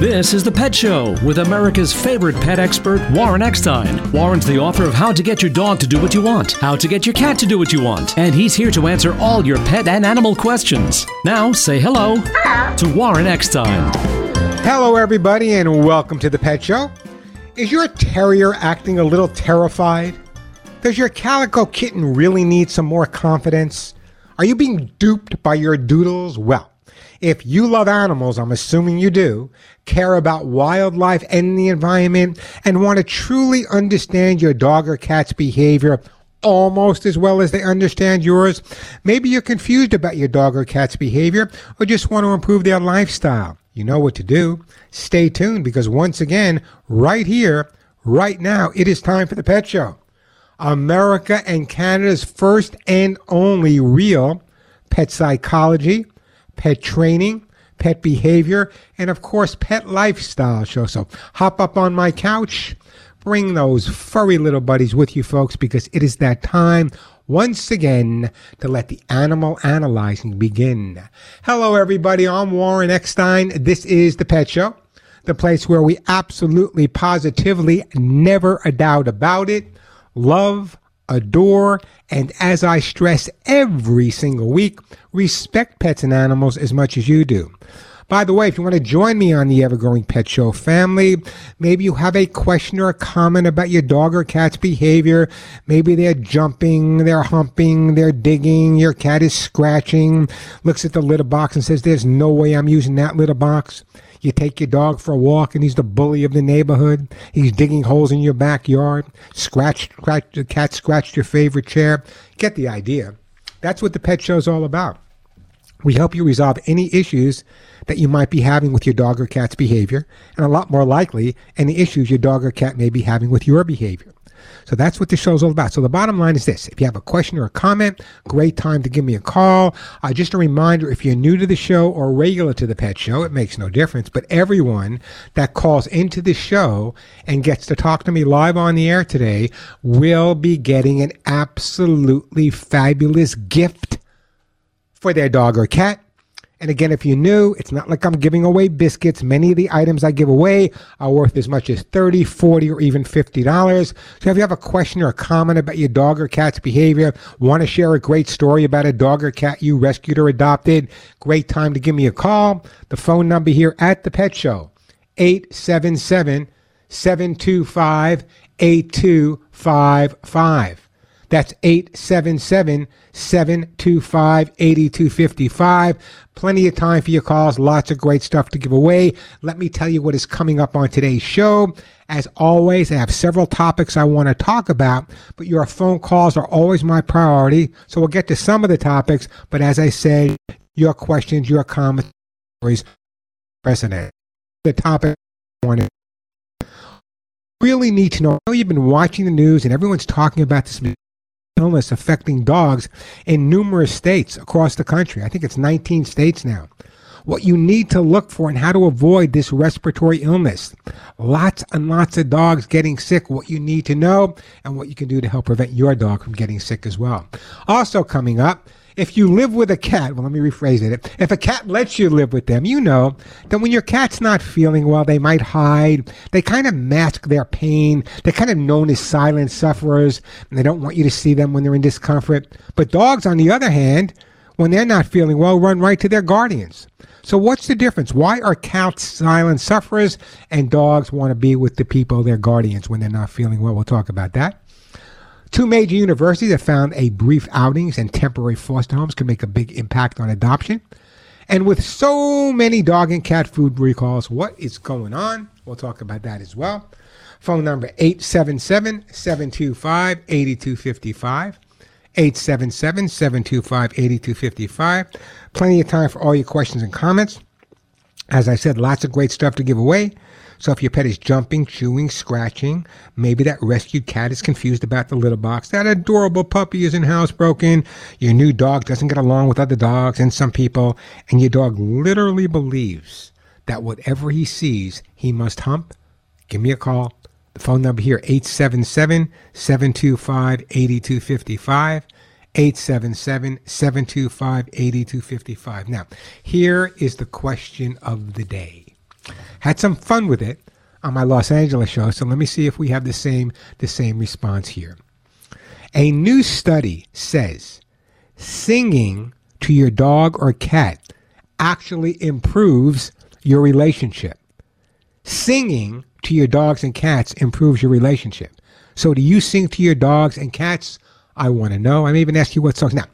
This is The Pet Show with America's favorite pet expert, Warren Eckstein. Warren's the author of How to Get Your Dog to Do What You Want, How to Get Your Cat to Do What You Want, and he's here to answer all your pet and animal questions. Now, say hello to Warren Eckstein. Hello, everybody, and welcome to The Pet Show. Is your terrier acting a little terrified? Does your calico kitten really need some more confidence? Are you being duped by your doodles? Well, if you love animals, I'm assuming you do, care about wildlife and the environment, and want to truly understand your dog or cat's behavior almost as well as they understand yours, maybe you're confused about your dog or cat's behavior or just want to improve their lifestyle. You know what to do. Stay tuned because once again, right here, right now, it is time for the Pet Show. America and Canada's first and only real pet psychology, pet training, pet behavior, and of course, pet lifestyle show. So hop up on my couch, bring those furry little buddies with you, folks, because it is that time once again to let the animal analyzing begin. Hello, everybody. I'm Warren Eckstein. This is the Pet Show, the place where we absolutely, positively, never a doubt about it, love, adore, and as I stress every single week, respect pets and animals as much as you do. By the way, if you want to join me on the Evergrowing Pet Show family, maybe you have a question or a comment about your dog or cat's behavior. Maybe they're jumping, they're humping, they're digging, your cat is scratching, looks at the litter box and says, There's no way I'm using that litter box. You take your dog for a walk and he's the bully of the neighborhood. He's digging holes in your backyard. Scratched, scratched the cat scratched your favorite chair. Get the idea. That's what the pet show's all about. We help you resolve any issues that you might be having with your dog or cat's behavior, and a lot more likely, any issues your dog or cat may be having with your behavior. So that's what the show's all about. So the bottom line is this. If you have a question or a comment, great time to give me a call. Uh, just a reminder, if you're new to the show or regular to the pet show, it makes no difference. But everyone that calls into the show and gets to talk to me live on the air today will be getting an absolutely fabulous gift for their dog or cat. And again, if you're new, it's not like I'm giving away biscuits. Many of the items I give away are worth as much as $30, 40, or even $50. So if you have a question or a comment about your dog or cat's behavior, want to share a great story about a dog or cat you rescued or adopted, great time to give me a call. The phone number here at the Pet Show, 877 725 8255. That's 877 725 8255. Plenty of time for your calls. Lots of great stuff to give away. Let me tell you what is coming up on today's show. As always, I have several topics I want to talk about, but your phone calls are always my priority. So we'll get to some of the topics, but as I said, your questions, your comments, precedent. The topic I want to really need to know. I know you've been watching the news and everyone's talking about this illness affecting dogs in numerous states across the country. I think it's 19 states now. What you need to look for and how to avoid this respiratory illness. Lots and lots of dogs getting sick. What you need to know and what you can do to help prevent your dog from getting sick as well. Also, coming up, if you live with a cat, well, let me rephrase it. If a cat lets you live with them, you know that when your cat's not feeling well, they might hide. They kind of mask their pain. They're kind of known as silent sufferers, and they don't want you to see them when they're in discomfort. But dogs, on the other hand, when they're not feeling well, run right to their guardians. So, what's the difference? Why are cats silent sufferers and dogs want to be with the people, their guardians, when they're not feeling well? We'll talk about that. Two major universities have found a brief outings and temporary foster homes can make a big impact on adoption. And with so many dog and cat food recalls, what is going on? We'll talk about that as well. Phone number 877 725 8255. 877 725 8255. Plenty of time for all your questions and comments. As I said, lots of great stuff to give away. So if your pet is jumping, chewing, scratching, maybe that rescued cat is confused about the litter box, that adorable puppy isn't housebroken, your new dog doesn't get along with other dogs and some people, and your dog literally believes that whatever he sees, he must hump, give me a call. The phone number here, 877 725 8255. 877 725 8255. Now, here is the question of the day. Had some fun with it on my Los Angeles show, so let me see if we have the same the same response here. A new study says singing to your dog or cat actually improves your relationship. Singing to your dogs and cats improves your relationship. So, do you sing to your dogs and cats? I want to know. I may even ask you what songs. Now,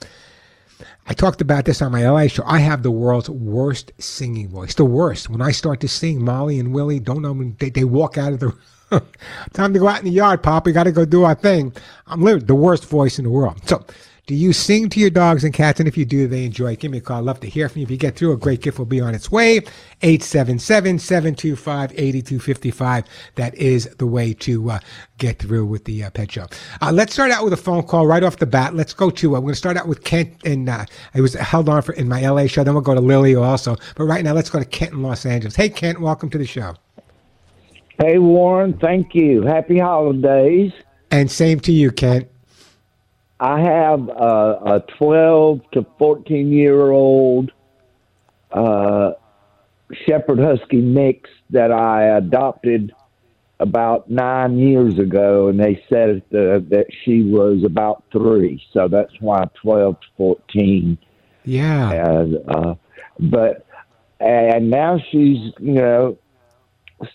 I talked about this on my LA show. I have the world's worst singing voice. The worst. When I start to sing, Molly and Willie don't know. They, they walk out of the Time to go out in the yard, Pop. We got to go do our thing. I'm literally the worst voice in the world. So, do you sing to your dogs and cats? And if you do, they enjoy it. Give me a call. I'd love to hear from you. If you get through, a great gift will be on its way. 877-725-8255. That is the way to uh, get through with the uh, pet show. Uh, let's start out with a phone call right off the bat. Let's go to, uh, we're going to start out with Kent and uh, I was held on for in my LA show. Then we'll go to Lily also. But right now, let's go to Kent in Los Angeles. Hey, Kent, welcome to the show. Hey, Warren, thank you. Happy holidays. And same to you, Kent. I have a, a 12 to 14 year old uh, Shepherd Husky mix that I adopted about nine years ago, and they said uh, that she was about three, so that's why 12 to 14. Yeah. And, uh, but, and now she's, you know,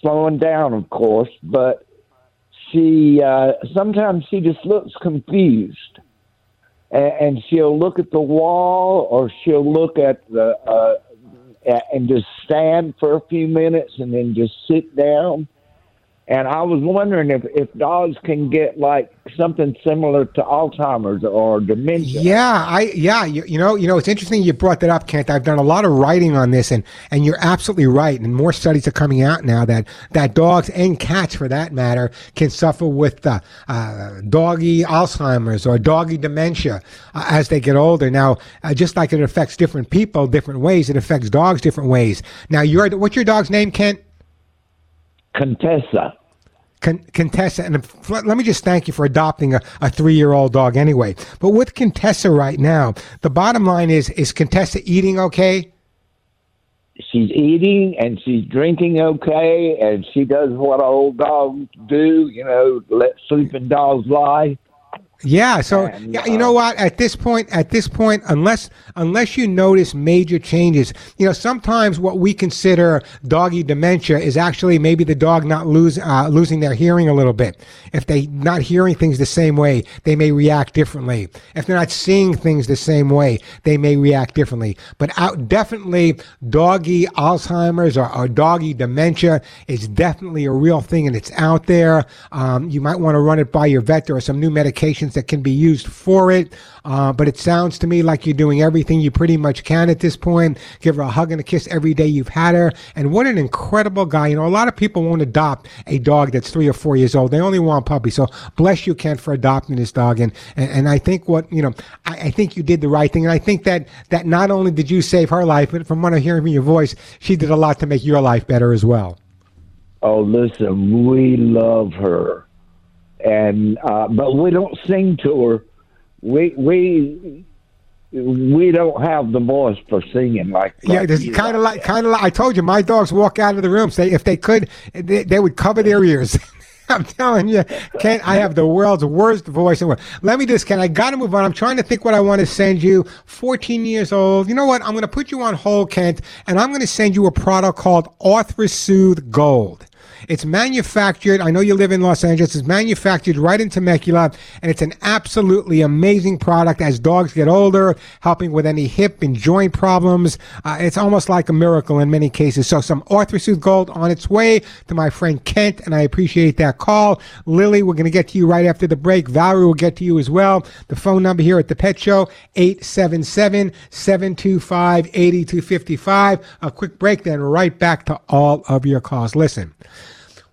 slowing down, of course, but she uh, sometimes she just looks confused, and, she'll look at the wall or she'll look at the uh, and just stand for a few minutes and then just sit down and I was wondering if, if dogs can get like something similar to Alzheimer's or dementia. Yeah, I yeah, you, you, know, you know, it's interesting you brought that up, Kent. I've done a lot of writing on this, and and you're absolutely right. And more studies are coming out now that that dogs and cats, for that matter, can suffer with uh, uh, doggy Alzheimer's or doggy dementia uh, as they get older. Now, uh, just like it affects different people different ways, it affects dogs different ways. Now, you're what's your dog's name, Kent? Contessa. Con- Contessa, and uh, let me just thank you for adopting a, a three year old dog anyway. But with Contessa right now, the bottom line is is Contessa eating okay? She's eating and she's drinking okay, and she does what old dogs do, you know, let sleeping dogs lie. Yeah. So and, yeah, you know what? At this point, at this point, unless unless you notice major changes, you know, sometimes what we consider doggy dementia is actually maybe the dog not lose uh, losing their hearing a little bit. If they not hearing things the same way, they may react differently. If they're not seeing things the same way, they may react differently. But out definitely doggy Alzheimer's or, or doggy dementia is definitely a real thing, and it's out there. Um, you might want to run it by your vet. There are some new medications that can be used for it. Uh, but it sounds to me like you're doing everything you pretty much can at this point. Give her a hug and a kiss every day you've had her. And what an incredible guy. You know, a lot of people won't adopt a dog that's three or four years old. They only want puppy. So bless you, Ken, for adopting this dog. And, and, and I think what, you know, I, I, think you did the right thing. And I think that, that not only did you save her life, but from what I'm hearing from your voice, she did a lot to make your life better as well. Oh, listen, we love her and uh, but we don't sing to her. We we we don't have the voice for singing like, yeah it's kind of like kind of like i told you my dogs walk out of the room say if they could they, they would cover their ears I'm telling you, Ken, I have the world's worst voice. Let me just, Ken, I got to move on. I'm trying to think what I want to send you. 14 years old. You know what? I'm going to put you on hold, Kent, and I'm going to send you a product called Arthrosoothe Gold. It's manufactured. I know you live in Los Angeles. It's manufactured right in Temecula, and it's an absolutely amazing product as dogs get older, helping with any hip and joint problems. Uh, it's almost like a miracle in many cases. So some Arthrosoothe Gold on its way to my friend Kent, and I appreciate that call. Lily, we're going to get to you right after the break. Valerie will get to you as well. The phone number here at the Pet Show, 877-725-8255. A quick break, then right back to all of your calls. Listen.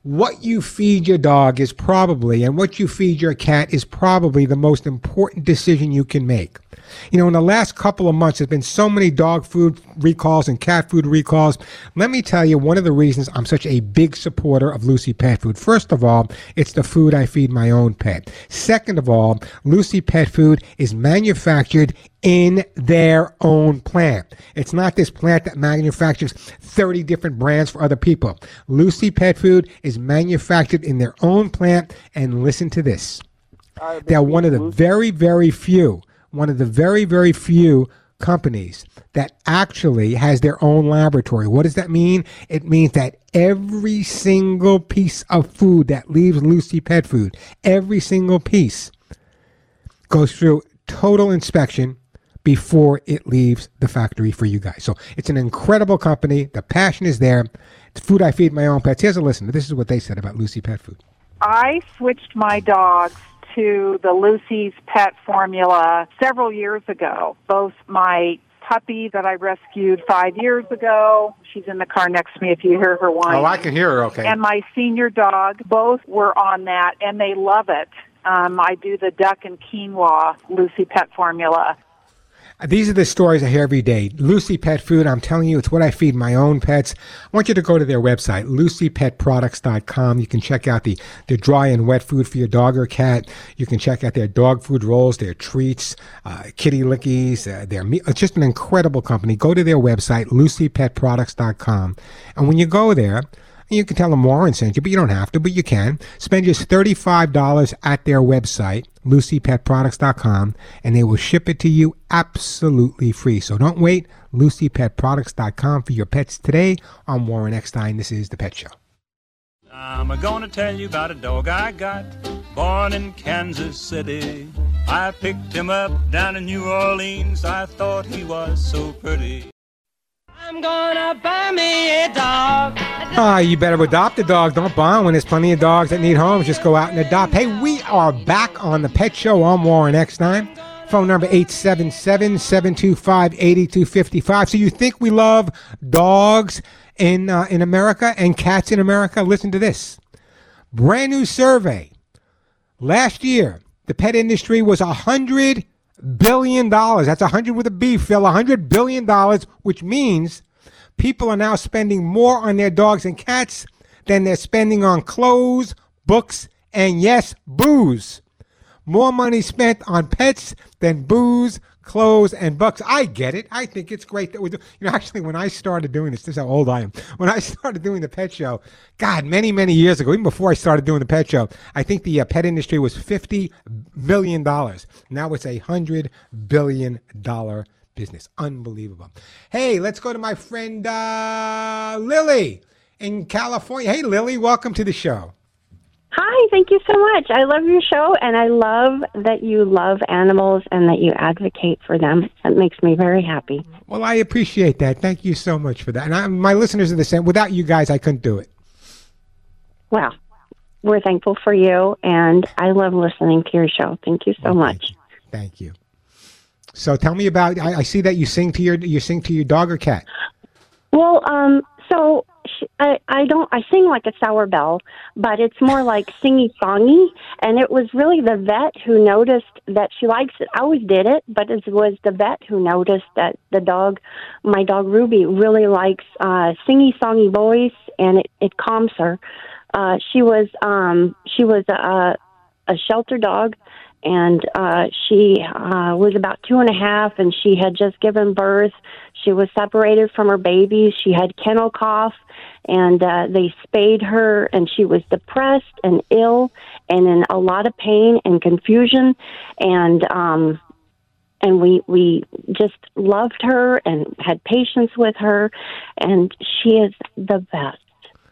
What you feed your dog is probably, and what you feed your cat is probably the most important decision you can make. You know, in the last couple of months, there's been so many dog food recalls and cat food recalls. Let me tell you one of the reasons I'm such a big supporter of Lucy Pet Food. First of all, it's the food I feed my own pet. Second of all, Lucy Pet Food is manufactured in their own plant. It's not this plant that manufactures 30 different brands for other people. Lucy Pet Food is manufactured in their own plant. And listen to this. They're one of the very, very few, one of the very, very few companies that actually has their own laboratory. What does that mean? It means that every single piece of food that leaves Lucy Pet Food, every single piece goes through total inspection before it leaves the factory for you guys. So it's an incredible company. The passion is there. It's food I feed my own pets. Here's a listen. This is what they said about Lucy Pet Food. I switched my dogs to the Lucy's Pet formula several years ago. Both my puppy that I rescued five years ago. She's in the car next to me if you hear her whine. Oh, I can hear her okay. And my senior dog, both were on that and they love it. Um, I do the duck and quinoa Lucy Pet formula. These are the stories I hear every day. Lucy Pet Food, I'm telling you, it's what I feed my own pets. I want you to go to their website, lucypetproducts.com. You can check out the, the dry and wet food for your dog or cat. You can check out their dog food rolls, their treats, uh, kitty lickies, uh, their meat. It's just an incredible company. Go to their website, lucypetproducts.com. And when you go there, you can tell them Warren sent you, but you don't have to, but you can. Spend just $35 at their website, lucypetproducts.com, and they will ship it to you absolutely free. So don't wait. lucypetproducts.com for your pets today. I'm Warren Eckstein. This is The Pet Show. I'm gonna tell you about a dog I got, born in Kansas City. I picked him up down in New Orleans. I thought he was so pretty. I'm gonna buy me a dog. Ah, you better adopt a dog. Don't buy one when there's plenty of dogs that need homes. Just go out and adopt. Hey, we are back on the Pet Show. I'm Warren Eckstein. Phone number 877-725-8255. So you think we love dogs in uh, in America and cats in America? Listen to this. Brand new survey. Last year, the pet industry was a hundred billion dollars. That's a hundred with a B, Phil. A hundred billion dollars, which means people are now spending more on their dogs and cats than they're spending on clothes, books, and yes, booze. More money spent on pets than booze, clothes, and books. I get it. I think it's great that we do. You know, actually, when I started doing this, this is how old I am. When I started doing the pet show, God, many, many years ago, even before I started doing the pet show, I think the uh, pet industry was $50 million. Now it's a $100 billion business. Unbelievable. Hey, let's go to my friend uh, Lily in California. Hey, Lily, welcome to the show. Hi, thank you so much. I love your show, and I love that you love animals and that you advocate for them. That makes me very happy. Well, I appreciate that. Thank you so much for that. And I, my listeners are the same. Without you guys, I couldn't do it. Well, we're thankful for you, and I love listening to your show. Thank you so well, much. Thank you. thank you. So, tell me about. I, I see that you sing to your you sing to your dog or cat. Well, um, so I, I don't I sing like a sour bell, but it's more like singy songy. And it was really the vet who noticed that she likes it. I always did it, but it was the vet who noticed that the dog, my dog Ruby, really likes uh, singy songy voice, and it it calms her. Uh, she was um she was a a shelter dog and uh, she uh, was about two and a half, and she had just given birth. She was separated from her baby. She had kennel cough, and uh, they spayed her, and she was depressed and ill, and in a lot of pain and confusion, and um, and we we just loved her and had patience with her, and she is the best.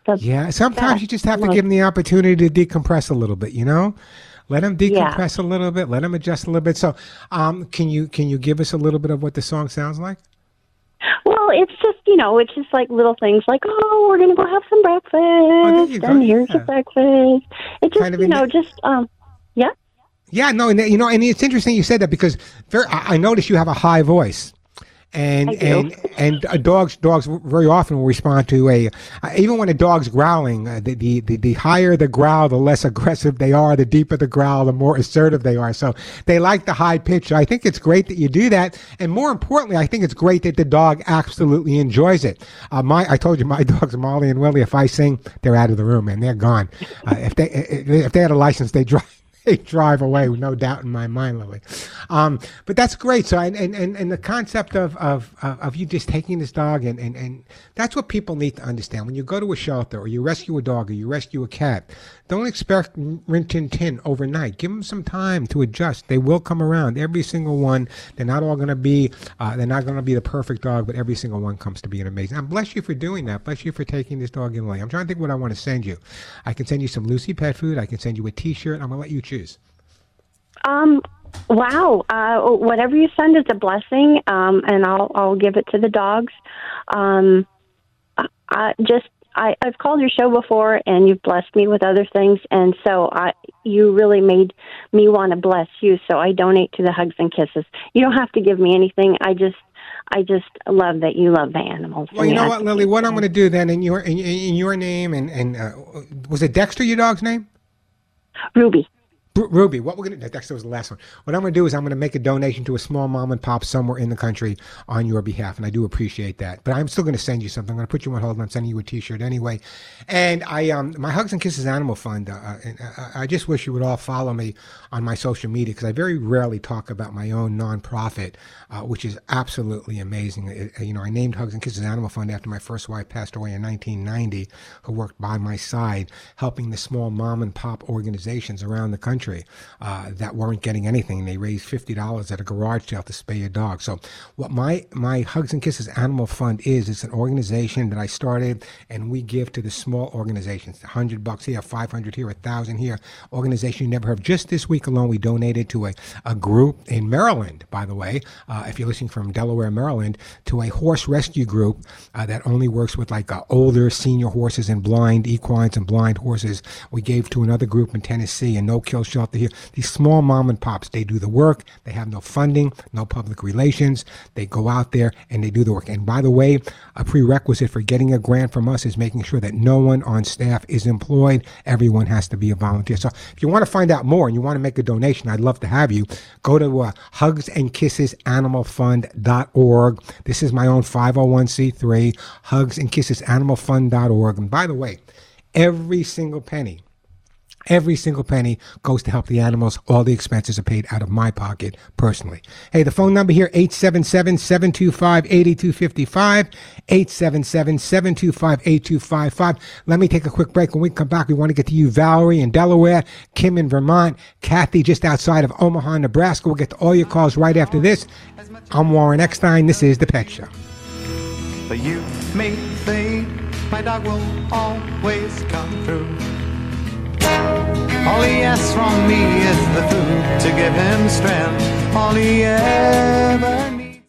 The yeah, sometimes best. you just have to give them the opportunity to decompress a little bit, you know. Let them decompress yeah. a little bit. Let them adjust a little bit. So, um, can you can you give us a little bit of what the song sounds like? Well, it's just you know, it's just like little things like, oh, we're gonna go have some breakfast, oh, and here's yeah. your breakfast. It just kind of you know, just um, yeah. Yeah, no, and you know, and it's interesting you said that because very, I noticed you have a high voice, and and and uh, dogs dogs very often will respond to a uh, even when a dog's growling uh, the, the the the higher the growl the less aggressive they are the deeper the growl the more assertive they are. So they like the high pitch. I think it's great that you do that. And more importantly i think it's great that the dog absolutely enjoys it. Uh, my i told you my dogs molly and willie if i sing they're out of the room and they're gone. Uh, if they if they had a license they drive they drive away, with no doubt in my mind, Lily. Um, but that's great. So, and, and, and the concept of, of, of you just taking this dog, and, and, and that's what people need to understand. When you go to a shelter, or you rescue a dog, or you rescue a cat, don't expect rin tin tin overnight. Give them some time to adjust. They will come around. Every single one. They're not all going to be. Uh, they're not going to be the perfect dog, but every single one comes to be an amazing. And bless you for doing that. Bless you for taking this dog in. Lily. I'm trying to think what I want to send you. I can send you some Lucy pet food. I can send you a T-shirt. I'm going to let you choose. Um, wow. Uh, whatever you send is a blessing, um, and I'll I'll give it to the dogs. Um, I, I just I, I've called your show before, and you've blessed me with other things, and so I you really made me want to bless you. So I donate to the Hugs and Kisses. You don't have to give me anything. I just I just love that you love the animals. Well, you know what, Lily? What I'm going to do then in your in, in your name and and uh, was it Dexter your dog's name? Ruby. Ru- Ruby, what we're gonna Dexter was the last one. What I'm gonna do is I'm gonna make a donation to a small mom and pop somewhere in the country on your behalf, and I do appreciate that. But I'm still gonna send you something. I'm gonna put you on hold. and I'm sending you a T-shirt anyway. And I um my Hugs and Kisses Animal Fund. Uh, uh, and I, I just wish you would all follow me on my social media because I very rarely talk about my own nonprofit, uh, which is absolutely amazing. It- you know, I named Hugs and Kisses Animal Fund after my first wife passed away in 1990, who worked by my side helping the small mom and pop organizations around the country uh, that weren't getting anything. They raised fifty dollars at a garage sale to spay a dog. So, what my my Hugs and Kisses Animal Fund is, it's an organization that I started, and we give to the small organizations. hundred bucks here, five hundred here, a thousand here. Organization you never heard. of. Just this week alone, we donated to a, a group in Maryland. By the way, uh, if you're listening from Delaware, Maryland, to a horse rescue group uh, that only works with like uh, older senior horses and blind equines and blind horses. We gave to another group in Tennessee, a no kill shelter here. These small mom and pops, they do the work. They have no funding, no public relations. They go out there and they do the work. And by the way, a prerequisite for getting a grant from us is making sure that no one on staff is employed. Everyone has to be a volunteer. So if you want to find out more and you want to make a donation, I'd love to have you. Go to uh, hugsandkissesanimalfund.org. This is my own 501c3, hugsandkissesanimalfund.org. And by the way, every single penny Every single penny goes to help the animals. All the expenses are paid out of my pocket personally. Hey, the phone number here, 877-725-8255, 877-725-8255. Let me take a quick break. When we come back, we want to get to you, Valerie in Delaware, Kim in Vermont, Kathy just outside of Omaha, Nebraska. We'll get to all your calls right after this. I'm Warren Eckstein. This is The Pet Show. But you may fade, my dog will always come through. All he asks from me is the food to give him strength. All he ever needs.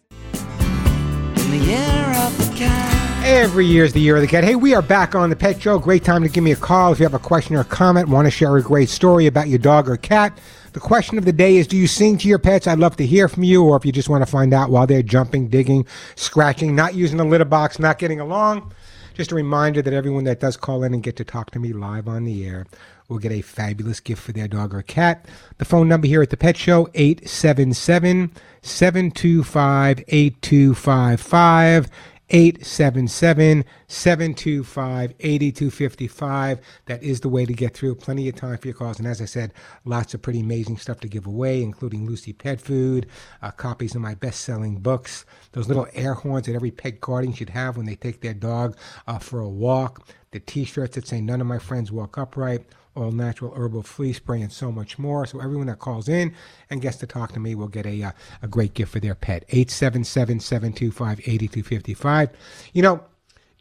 In the of the cat. Every year is the year of the cat. Hey, we are back on the Pet Show. Great time to give me a call if you have a question or a comment, want to share a great story about your dog or cat. The question of the day is Do you sing to your pets? I'd love to hear from you, or if you just want to find out while they're jumping, digging, scratching, not using the litter box, not getting along. Just a reminder that everyone that does call in and get to talk to me live on the air will get a fabulous gift for their dog or cat. The phone number here at the Pet Show, 877 725 8255. 877 725 8255. That is the way to get through. Plenty of time for your calls. And as I said, lots of pretty amazing stuff to give away, including Lucy Pet Food, uh, copies of my best selling books, those little air horns that every pet guardian should have when they take their dog uh, for a walk, the t shirts that say, None of my friends walk upright all natural herbal flea spray, and so much more. So everyone that calls in and gets to talk to me will get a, uh, a great gift for their pet. 877-725-8255. You know,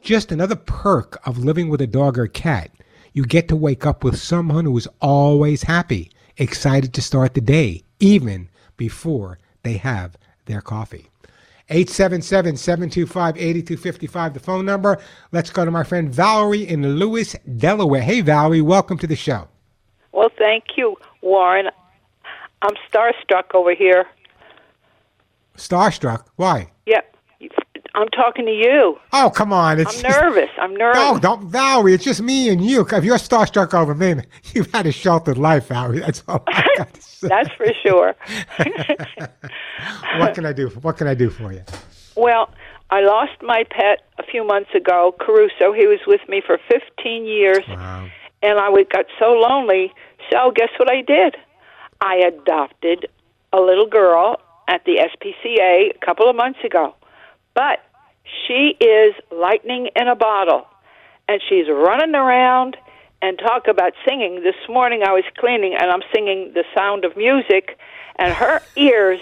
just another perk of living with a dog or cat. You get to wake up with someone who is always happy, excited to start the day, even before they have their coffee. 877-725-8255, the phone number. Let's go to my friend Valerie in Lewes, Delaware. Hey, Valerie, welcome to the show. Well, thank you, Warren. I'm starstruck over here. Starstruck? Why? I'm talking to you. Oh, come on. It's I'm nervous. I'm nervous. No, don't, Valerie. It's just me and you. If you're starstruck over me, you've had a sheltered life, Valerie. That's all I got to say. That's for sure. what can I do? What can I do for you? Well, I lost my pet a few months ago, Caruso. He was with me for 15 years, Wow. and I got so lonely. So guess what I did? I adopted a little girl at the SPCA a couple of months ago. But she is lightning in a bottle, and she's running around and talk about singing. This morning I was cleaning, and I'm singing the sound of music, and her ears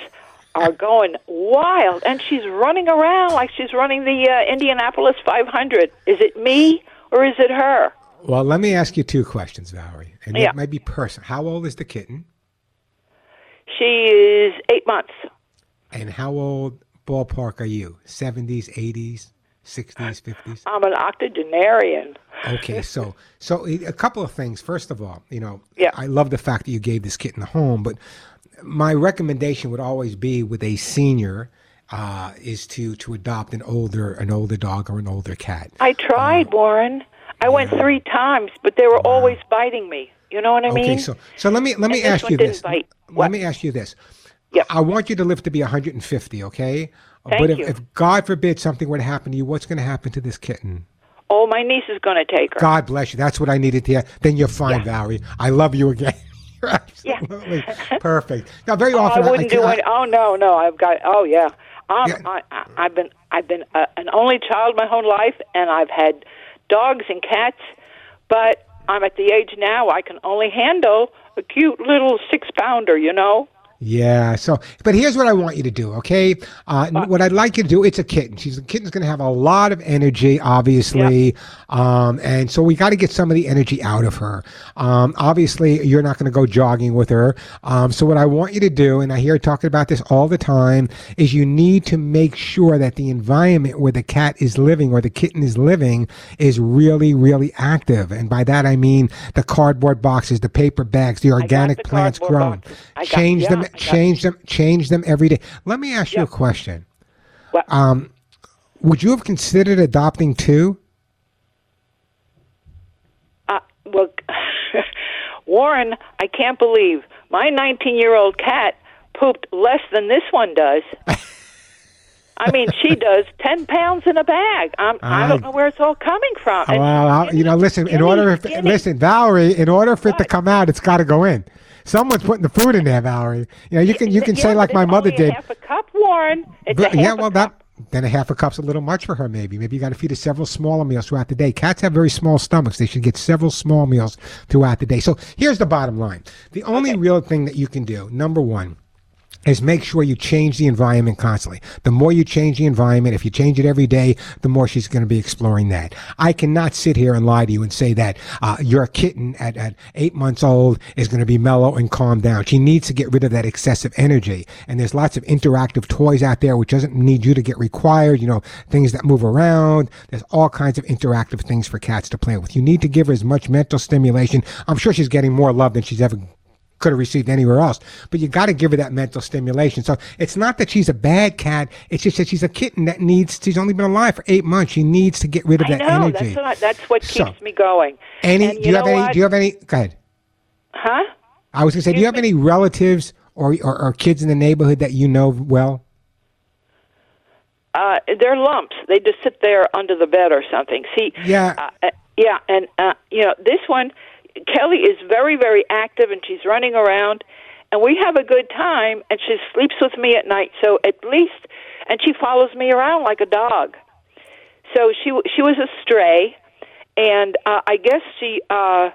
are going wild, and she's running around like she's running the uh, Indianapolis 500. Is it me or is it her? Well, let me ask you two questions, Valerie. And Yeah. it might be personal. How old is the kitten? She is eight months. And how old ballpark are you? 70s, 80s, 60s, 50s? I'm an octogenarian. Okay, so so a couple of things. First of all, you know, Yeah. I love the fact that you gave this kitten a home, but my recommendation would always be with a senior uh, is to to adopt an older an older dog or an older cat. I tried, Warren. I went three times, but they were always biting me. You know what I mean? Okay, so so let me let me And ask you this. bite. Let What? me ask you this. Yep. I want you to live to be 150, okay? Thank but if, you. if God forbid something were to happen to you, what's going to happen to this kitten? oh, my niece is going to take her. God bless you. That's what I needed to hear. Then you're fine, Valerie. I love you again. You're Yeah. absolutely perfect. Now, very Oh, I often wouldn't can- do it. Oh no, no, I've got. Oh yeah, um, Yeah. I, I, I've been I've been uh, an only child my whole life, and I've had dogs and cats, but I'm at the age now I can only handle a cute little six pounder. You know. Yeah. So, but here's what I want you to do, okay? Uh, n- what I'd like you to do, it's a kitten. She's a kitten's going to have a lot of energy, obviously, um, and so we got to get some of the energy out of her. Um, obviously, you're not going to go jogging with her. Um, so, what I want you to do, and I hear talking about this all the time, is you need to make sure that the environment where the cat is living or the kitten is living is really, really active. And by that I mean the cardboard boxes, the paper bags, the organic the plants grown. boxes. I got- Change yeah, them change them change them every day let me ask you a question What? um would you have considered adopting two Uh, well, Warren, I can't believe my 19 year old cat pooped less than this one does. I mean, she does 10 pounds in a bag. I'm, I don't know where it's all coming from. Well you know listen in order if, listen valerie in order for it to come out it's got to go in someone's putting the food in there valerie. You know you can you can Yeah, say like my mother did. half a cup, Warren. It's But- a yeah well that then a half a cup's a little much for her maybe. Maybe you got to feed her several smaller meals throughout the day. Cats have very small stomachs. They should get several small meals throughout the day. So here's the bottom line. The only real thing that you can do number one is make sure you change the environment constantly. The more you change the environment, if you change it every day, the more she's going to be exploring that. I cannot sit here and lie to you and say that uh, your kitten at, at eight months old is going to be mellow and calm down. She needs to get rid of that excessive energy. And there's lots of interactive toys out there which doesn't need you to get required, you know, things that move around. There's all kinds of interactive things for cats to play with. You need to give her as much mental stimulation. I'm sure she's getting more love than she's ever could have received anywhere else. But you got to give her that mental stimulation. So it's not that she's a bad cat. It's just that she's a kitten that needs. She's only been alive for eight months. She needs to get rid of I that know. energy. That's what, that's what So, keeps me going. any? And do you have any? what? Do you have any? Go ahead. Huh? I was gonna say, do you have any relatives or, or or kids in the neighborhood that you know well? Uh, they're lumps. They just sit there under the bed or something. See, Yeah. uh, uh, yeah, and uh, you know this one, Kelly is very, very active, and she's running around, and we have a good time. And she sleeps with me at night, so at least, and she follows me around like a dog. So she she was a stray, and uh, I guess she uh,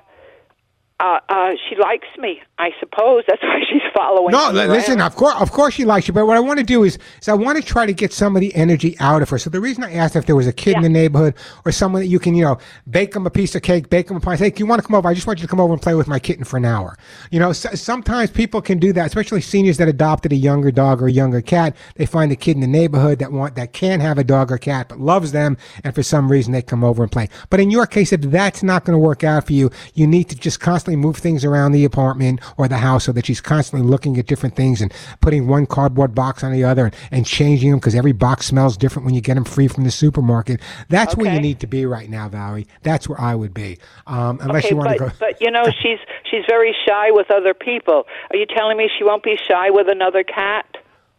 uh, uh, she likes me. I suppose that's why she's following. No, me li- listen. around. Of course, of course, she likes you. But what I want to do is, is I want to try to get some of the energy out of her. So the reason I asked if there was a kid in the neighborhood or someone that you can, you know, bake them a piece of cake, bake them a pie. Say, "Do you want to come over? I just want you to come over and play with my kitten for an hour." You know, s sometimes people can do that, especially seniors that adopted a younger dog or a younger cat. They find a kid in the neighborhood that want that can have a dog or cat but loves them, and for some reason they come over and play. But in your case, if that's not going to work out for you, you need to just constantly move things around the apartment or the house so that she's constantly looking at different things and putting one cardboard box on the other and, and changing them because every box smells different when you get them free from the supermarket. That's where you need to be right now, Valerie. That's where I would be. Um, unless okay, you want but to go. but you know she's she's very shy with other people. Are you telling me she won't be shy with another cat?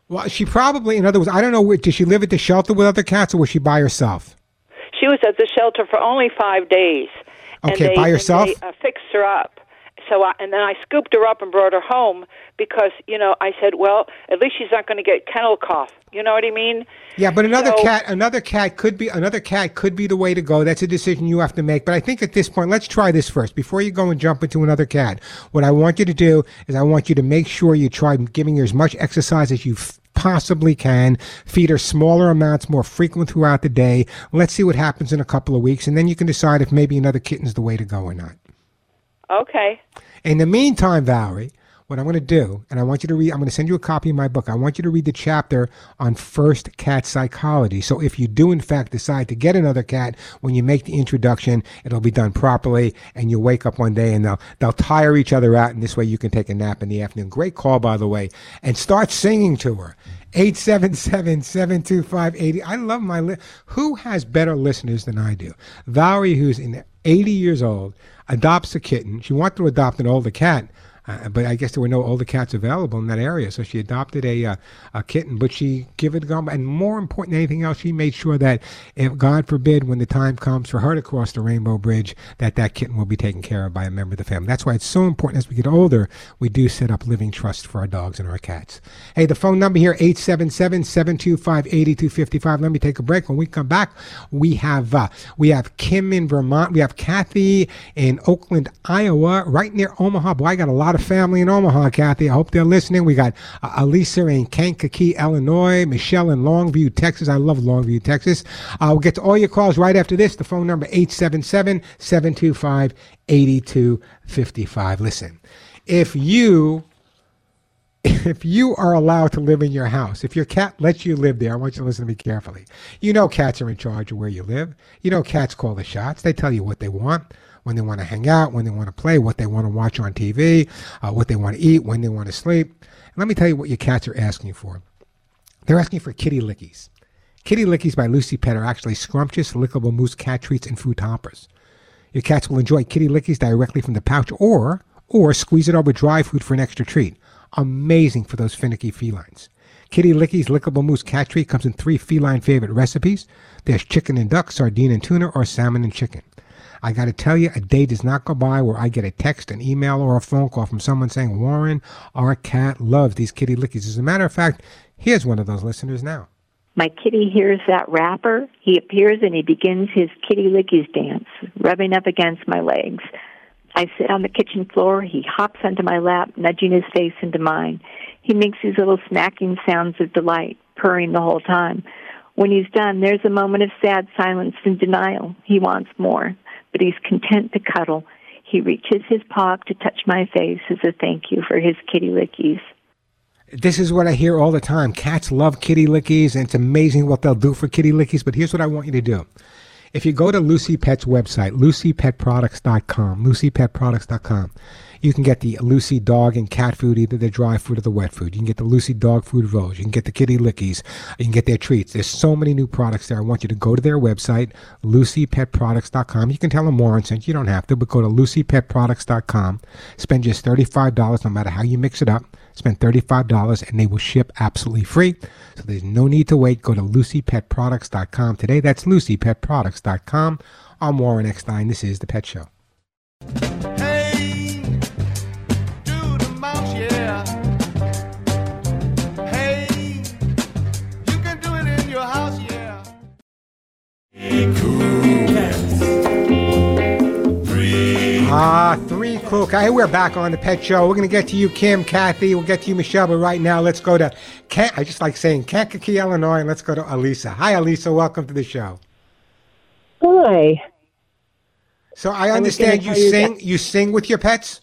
Well, she probably, in other words, I don't know. Did she live at the shelter with other cats, or was she by herself? She was at the shelter for only five days. and Okay, they, by herself? They uh, fixed her up. So I, and then I scooped her up and brought her home because you know I said, well, at least she's not going to get kennel cough. You know what I mean? Yeah, but another So- cat, another cat could be another cat could be the way to go. That's a decision you have to make. But I think at this point, let's try this first before you go and jump into another cat. What I want you to do is I want you to make sure you try giving her as much exercise as you f- possibly can. Feed her smaller amounts more frequent throughout the day. Let's see what happens in a couple of weeks, and then you can decide if maybe another kitten's the way to go or not. Okay. In the meantime, Valerie, what I'm going to do, and I want you to read, I'm going to send you a copy of my book. I want you to read the chapter on first cat psychology. So if you do, in fact, decide to get another cat, when you make the introduction, it'll be done properly, and you'll wake up one day and they'll, they'll tire each other out, and this way you can take a nap in the afternoon. Great call, by the way, and start singing to her. 877-725-80. I love my li- who has better listeners than I do. Valerie, who's in 80 years old, adopts a kitten. She wanted to adopt an older cat, uh, but I guess there were no older cats available in that area, so she adopted a uh, a kitten. But she gave it a go, and more important than anything else, she made sure that if God forbid, when the time comes for her to cross the Rainbow Bridge, that that kitten will be taken care of by a member of the family. That's why it's so important as we get older, we do set up living trusts for our dogs and our cats. Hey, the phone number here 877-725-8255. Let me take a break. When we come back, we have uh, we have Kim in Vermont, we have Kathy in Oakland, Iowa, right near Omaha. Boy, I got a lot of family in Omaha, Kathy. I hope they're listening. We got uh, in Kankakee, Illinois, Michelle in Longview, Texas. I love Longview, Texas. Uh, we'll get to all your calls right after this. The phone number 877-725-8255. Listen, if you if you are allowed to live in your house, if your cat lets you live there, I want you to listen to me carefully. You know cats are in charge of where you live. You know cats call the shots. They tell you what they want, when they want to hang out, when they want to play, what they want to watch on TV, uh, what they want to eat, when they want to sleep. And let me tell you what your cats are asking for. They're asking for kitty lickies. Kitty Lickies by Lucy Pet are actually scrumptious, lickable mousse cat treats and food toppers. Your cats will enjoy Kitty Lickies directly from the pouch or or squeeze it over dry food for an extra treat. Amazing for those finicky felines. Kitty Lickies Lickable Mousse Cat Treat comes in three feline favorite recipes. There's chicken and duck, sardine and tuna, or salmon and chicken. I got to tell you, a day does not go by where I get a text, an email, or a phone call from someone saying, Warren, our cat loves these kitty lickies. As a matter of fact, here's one of those listeners now. My kitty hears that wrapper. He appears and he begins his kitty lickies dance, rubbing up against my legs. I sit on the kitchen floor. He hops onto my lap, nudging his face into mine. He makes these little smacking sounds of delight, purring the whole time. When he's done, there's a moment of sad silence and denial. He wants more, but he's content to cuddle. He reaches his paw to touch my face as a thank you for his kitty lickies. This is what I hear all the time. Cats love kitty lickies, and it's amazing what they'll do for kitty lickies. But here's what I want you to do. If you go to Lucy Pet's website, lucypetproducts.com, lucypetproducts.com, you can get the Lucy dog and cat food, either the dry food or the wet food. You can get the Lucy dog food rolls. You can get the kitty lickies. You can get their treats. There's so many new products there. I want you to go to their website, lucypetproducts.com. You can tell them Warren sent you. You don't have to, but go to lucypetproducts.com. Spend just $35 no matter how you mix it up. Spend $35 and they will ship absolutely free. So there's no need to wait. Go to lucypetproducts.com today. That's lucypetproducts.com. I'm Warren Eckstein. This is The Pet Show. Ah, three cool. Hey, we're back on the Pet Show. We're going to get to you, Kim, Kathy. We'll get to you, Michelle. But right now, let's go to. Can- I just like saying Kankakee, Illinois, and let's go to Alisa. Hi, Alisa. Welcome to the show. Hi. So I I understand gonna you you sing. You sing with your pets.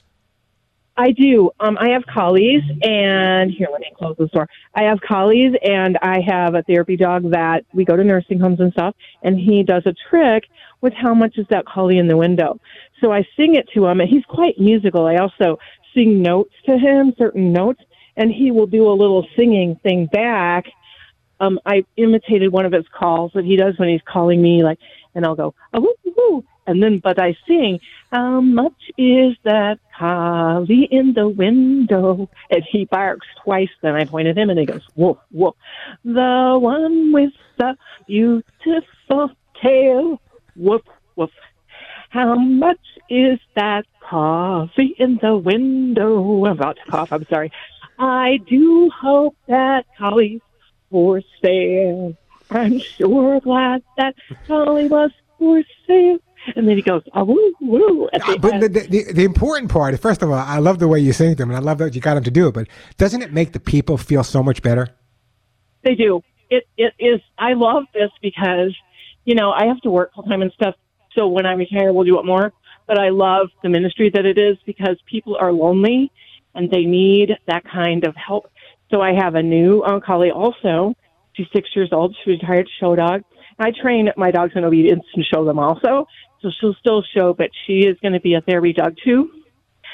I do. Um, I have collies, and here, let me close this door. I have collies, and I have a therapy dog that we go to nursing homes and stuff, and he does a trick with how much is that collie in the window. So I sing it to him, and he's quite musical. I also sing notes to him, certain notes, and he will do a little singing thing back. Um, I imitated one of his calls that he does when he's calling me, like, and I'll go, oh, woo, woo, and then, but I sing, how much is that collie in the window? And he barks twice. Then I point at him and he goes, woof, woof. The one with the beautiful tail, woof, woof. How much is that coffee in the window? I'm about to cough. I'm sorry. I do hope that collie's for sale. I'm sure glad that collie was for sale. And then he goes, oh, woo, woo. The but the, the, the, the important part, first of all, I love the way you sing them, and I love that you got them to do it. But doesn't it make the people feel so much better? They do. It it is. I love this because, you know, I have to work full time and stuff. So when I retire, we'll do it more. But I love the ministry that it is because people are lonely and they need that kind of help. So I have a new uh, collie also. She's six years old. She's a retired show dog. I train my dogs in obedience and show them also. So she'll still show, but she is going to be a therapy dog too.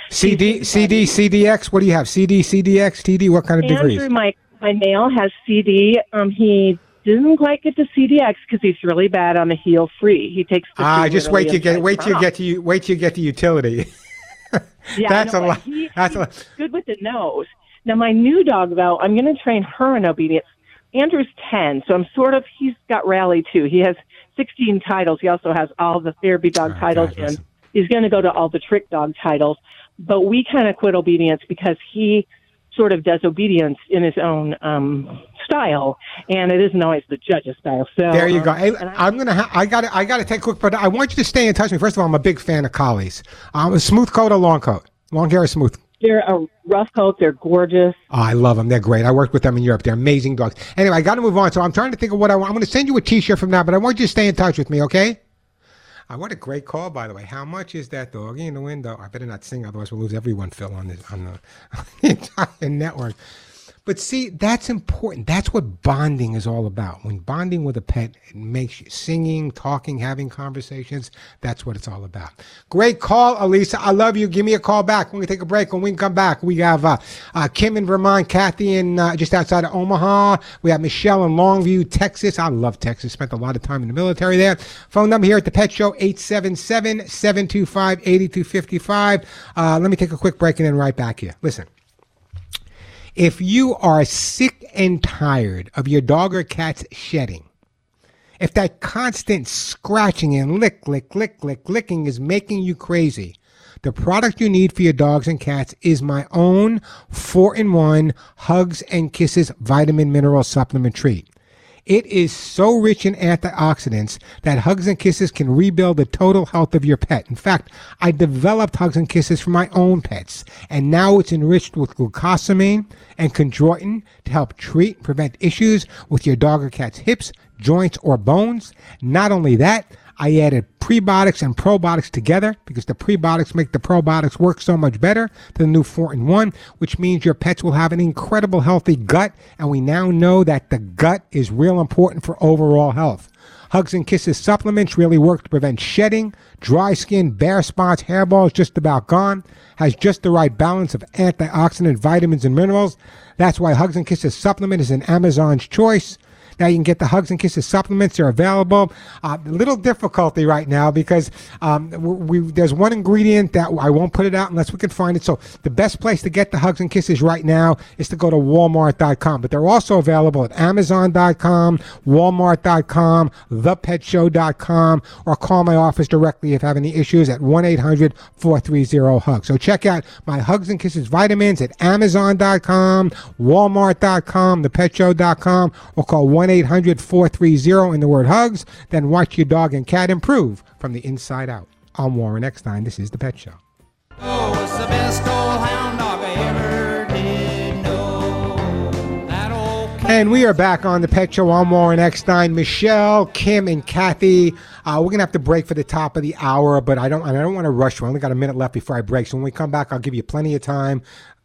CD, CD, CDX. What do you have? CD, CDX, TD. What kind of degrees? Andrew, my my male has CD. Um, he didn't quite get to CDX because he's really bad on the heel free. He takes the Ah, just wait till you get wait till you get to you wait till you get to utility. Yeah, That's a lot. He, That's a lot. good with the nose. Now, my new dog, though, I'm going to train her in obedience. Andrew's 10, so I'm sort of, he's got rally too. He has 16 titles. He also has all the therapy dog titles, and he's going to go to all the trick dog titles. But we kind of quit obedience because he sort of does obedience in his own um, style, and it isn't always the judge's style. So There you go. Hey, I- I'm gonna. Ha- I got. I got to take a quick. But I want you to stay in touch with me. First of all, I'm a big fan of collies. Um, a smooth coat or long coat? Long hair or smooth? they're a rough coat. They're gorgeous. Oh, I love them. They're great. I worked with them in Europe. They're amazing dogs. Anyway, I got to move on. So I'm trying to think of what I want. I'm going to send you a T-shirt from now, but I want you to stay in touch with me, okay? Uh, what a great call, by the way. How much is that doggy in the window? I better not sing, otherwise we'll lose everyone, Phil, on this on the, on the entire network. But see, that's important. That's what bonding is all about. When bonding with a pet, it makes you singing, talking, having conversations. That's what it's all about. Great call, Elisa. I love you. Give me a call back. When we take a break, when we come back, we have uh, uh, Kim in Vermont, Kathy in uh, just outside of Omaha. We have Michelle in Longview, Texas. I love Texas. Spent a lot of time in the military there. Phone number here at the Pet Show 877 725 8255. Uh, Let me take a quick break and then right back here. Listen. If you are sick and tired of your dog or cat's shedding, if that constant scratching and lick, lick, lick, lick, licking is making you crazy, the product you need for your dogs and cats is my own 4 in 1 Hugs and Kisses vitamin mineral supplement treat. It is so rich in antioxidants that Hugs and Kisses can rebuild the total health of your pet. In fact, I developed Hugs and Kisses for my own pets, and now it's enriched with glucosamine and chondroitin to help treat and prevent issues with your dog or cat's hips, joints, or bones. Not only that, I added prebiotics and probiotics together because the prebiotics make the probiotics work so much better than the new 4 in 1, which means your pets will have an incredible healthy gut. And we now know that the gut is real important for overall health. Hugs and Kisses supplements really work to prevent shedding, dry skin, bare spots, hairballs just about gone, has just the right balance of antioxidant vitamins and minerals. That's why Hugs and Kisses supplement is an Amazon's choice. Now you can get the Hugs and Kisses supplements. They're available. Uh, a little difficulty right now because um, we, there's one ingredient that I won't put it out unless we can find it. So the best place to get the Hugs and Kisses right now is to go to Walmart.com. But they're also available at Amazon.com, Walmart.com, ThePetShow.com, or call my office directly if you have any issues at 1-800-430-HUG. So check out my Hugs and Kisses vitamins at Amazon.com, Walmart.com, ThePetShow.com, or call 1-800-430 in the word HUGS. Then watch your dog and cat improve from the inside out. I'm Warren Eckstein. This is The Pet Show. And we are back on the Pet Show. I'm Warren Eckstein, Michelle, Kim, and Kathy. Uh, we're gonna have to break for the top of the hour, but I don't. I don't want to rush. We only got a minute left before I break. So when we come back, I'll give you plenty of time.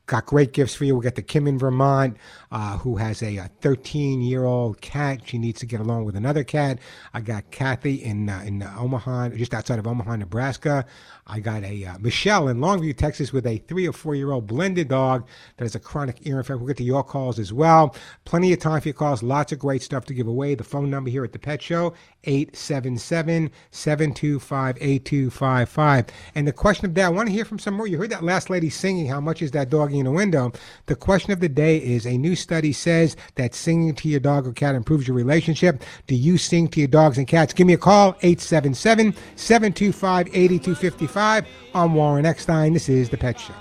Got great gifts for you. We got the Kim in Vermont, uh, who has a 13 year old cat. She needs to get along with another cat. I got Kathy in uh, in Omaha, just outside of Omaha, Nebraska. I got a uh, Michelle in Longview, Texas, with a three or four year old blended dog that has a chronic ear infection. We'll get to your calls as well. Plenty of time for your calls. Lots of great stuff to give away. The phone number here at the Pet Show 877 725 8255. And the question of the day, I want to hear from some more. You heard that last lady singing, How much is that doggy in the window? The question of the day is a new study says that singing to your dog or cat improves your relationship. Do you sing to your dogs and cats? Give me a call 877 725 8255. I'm Warren Eckstein. This is The Pet Show.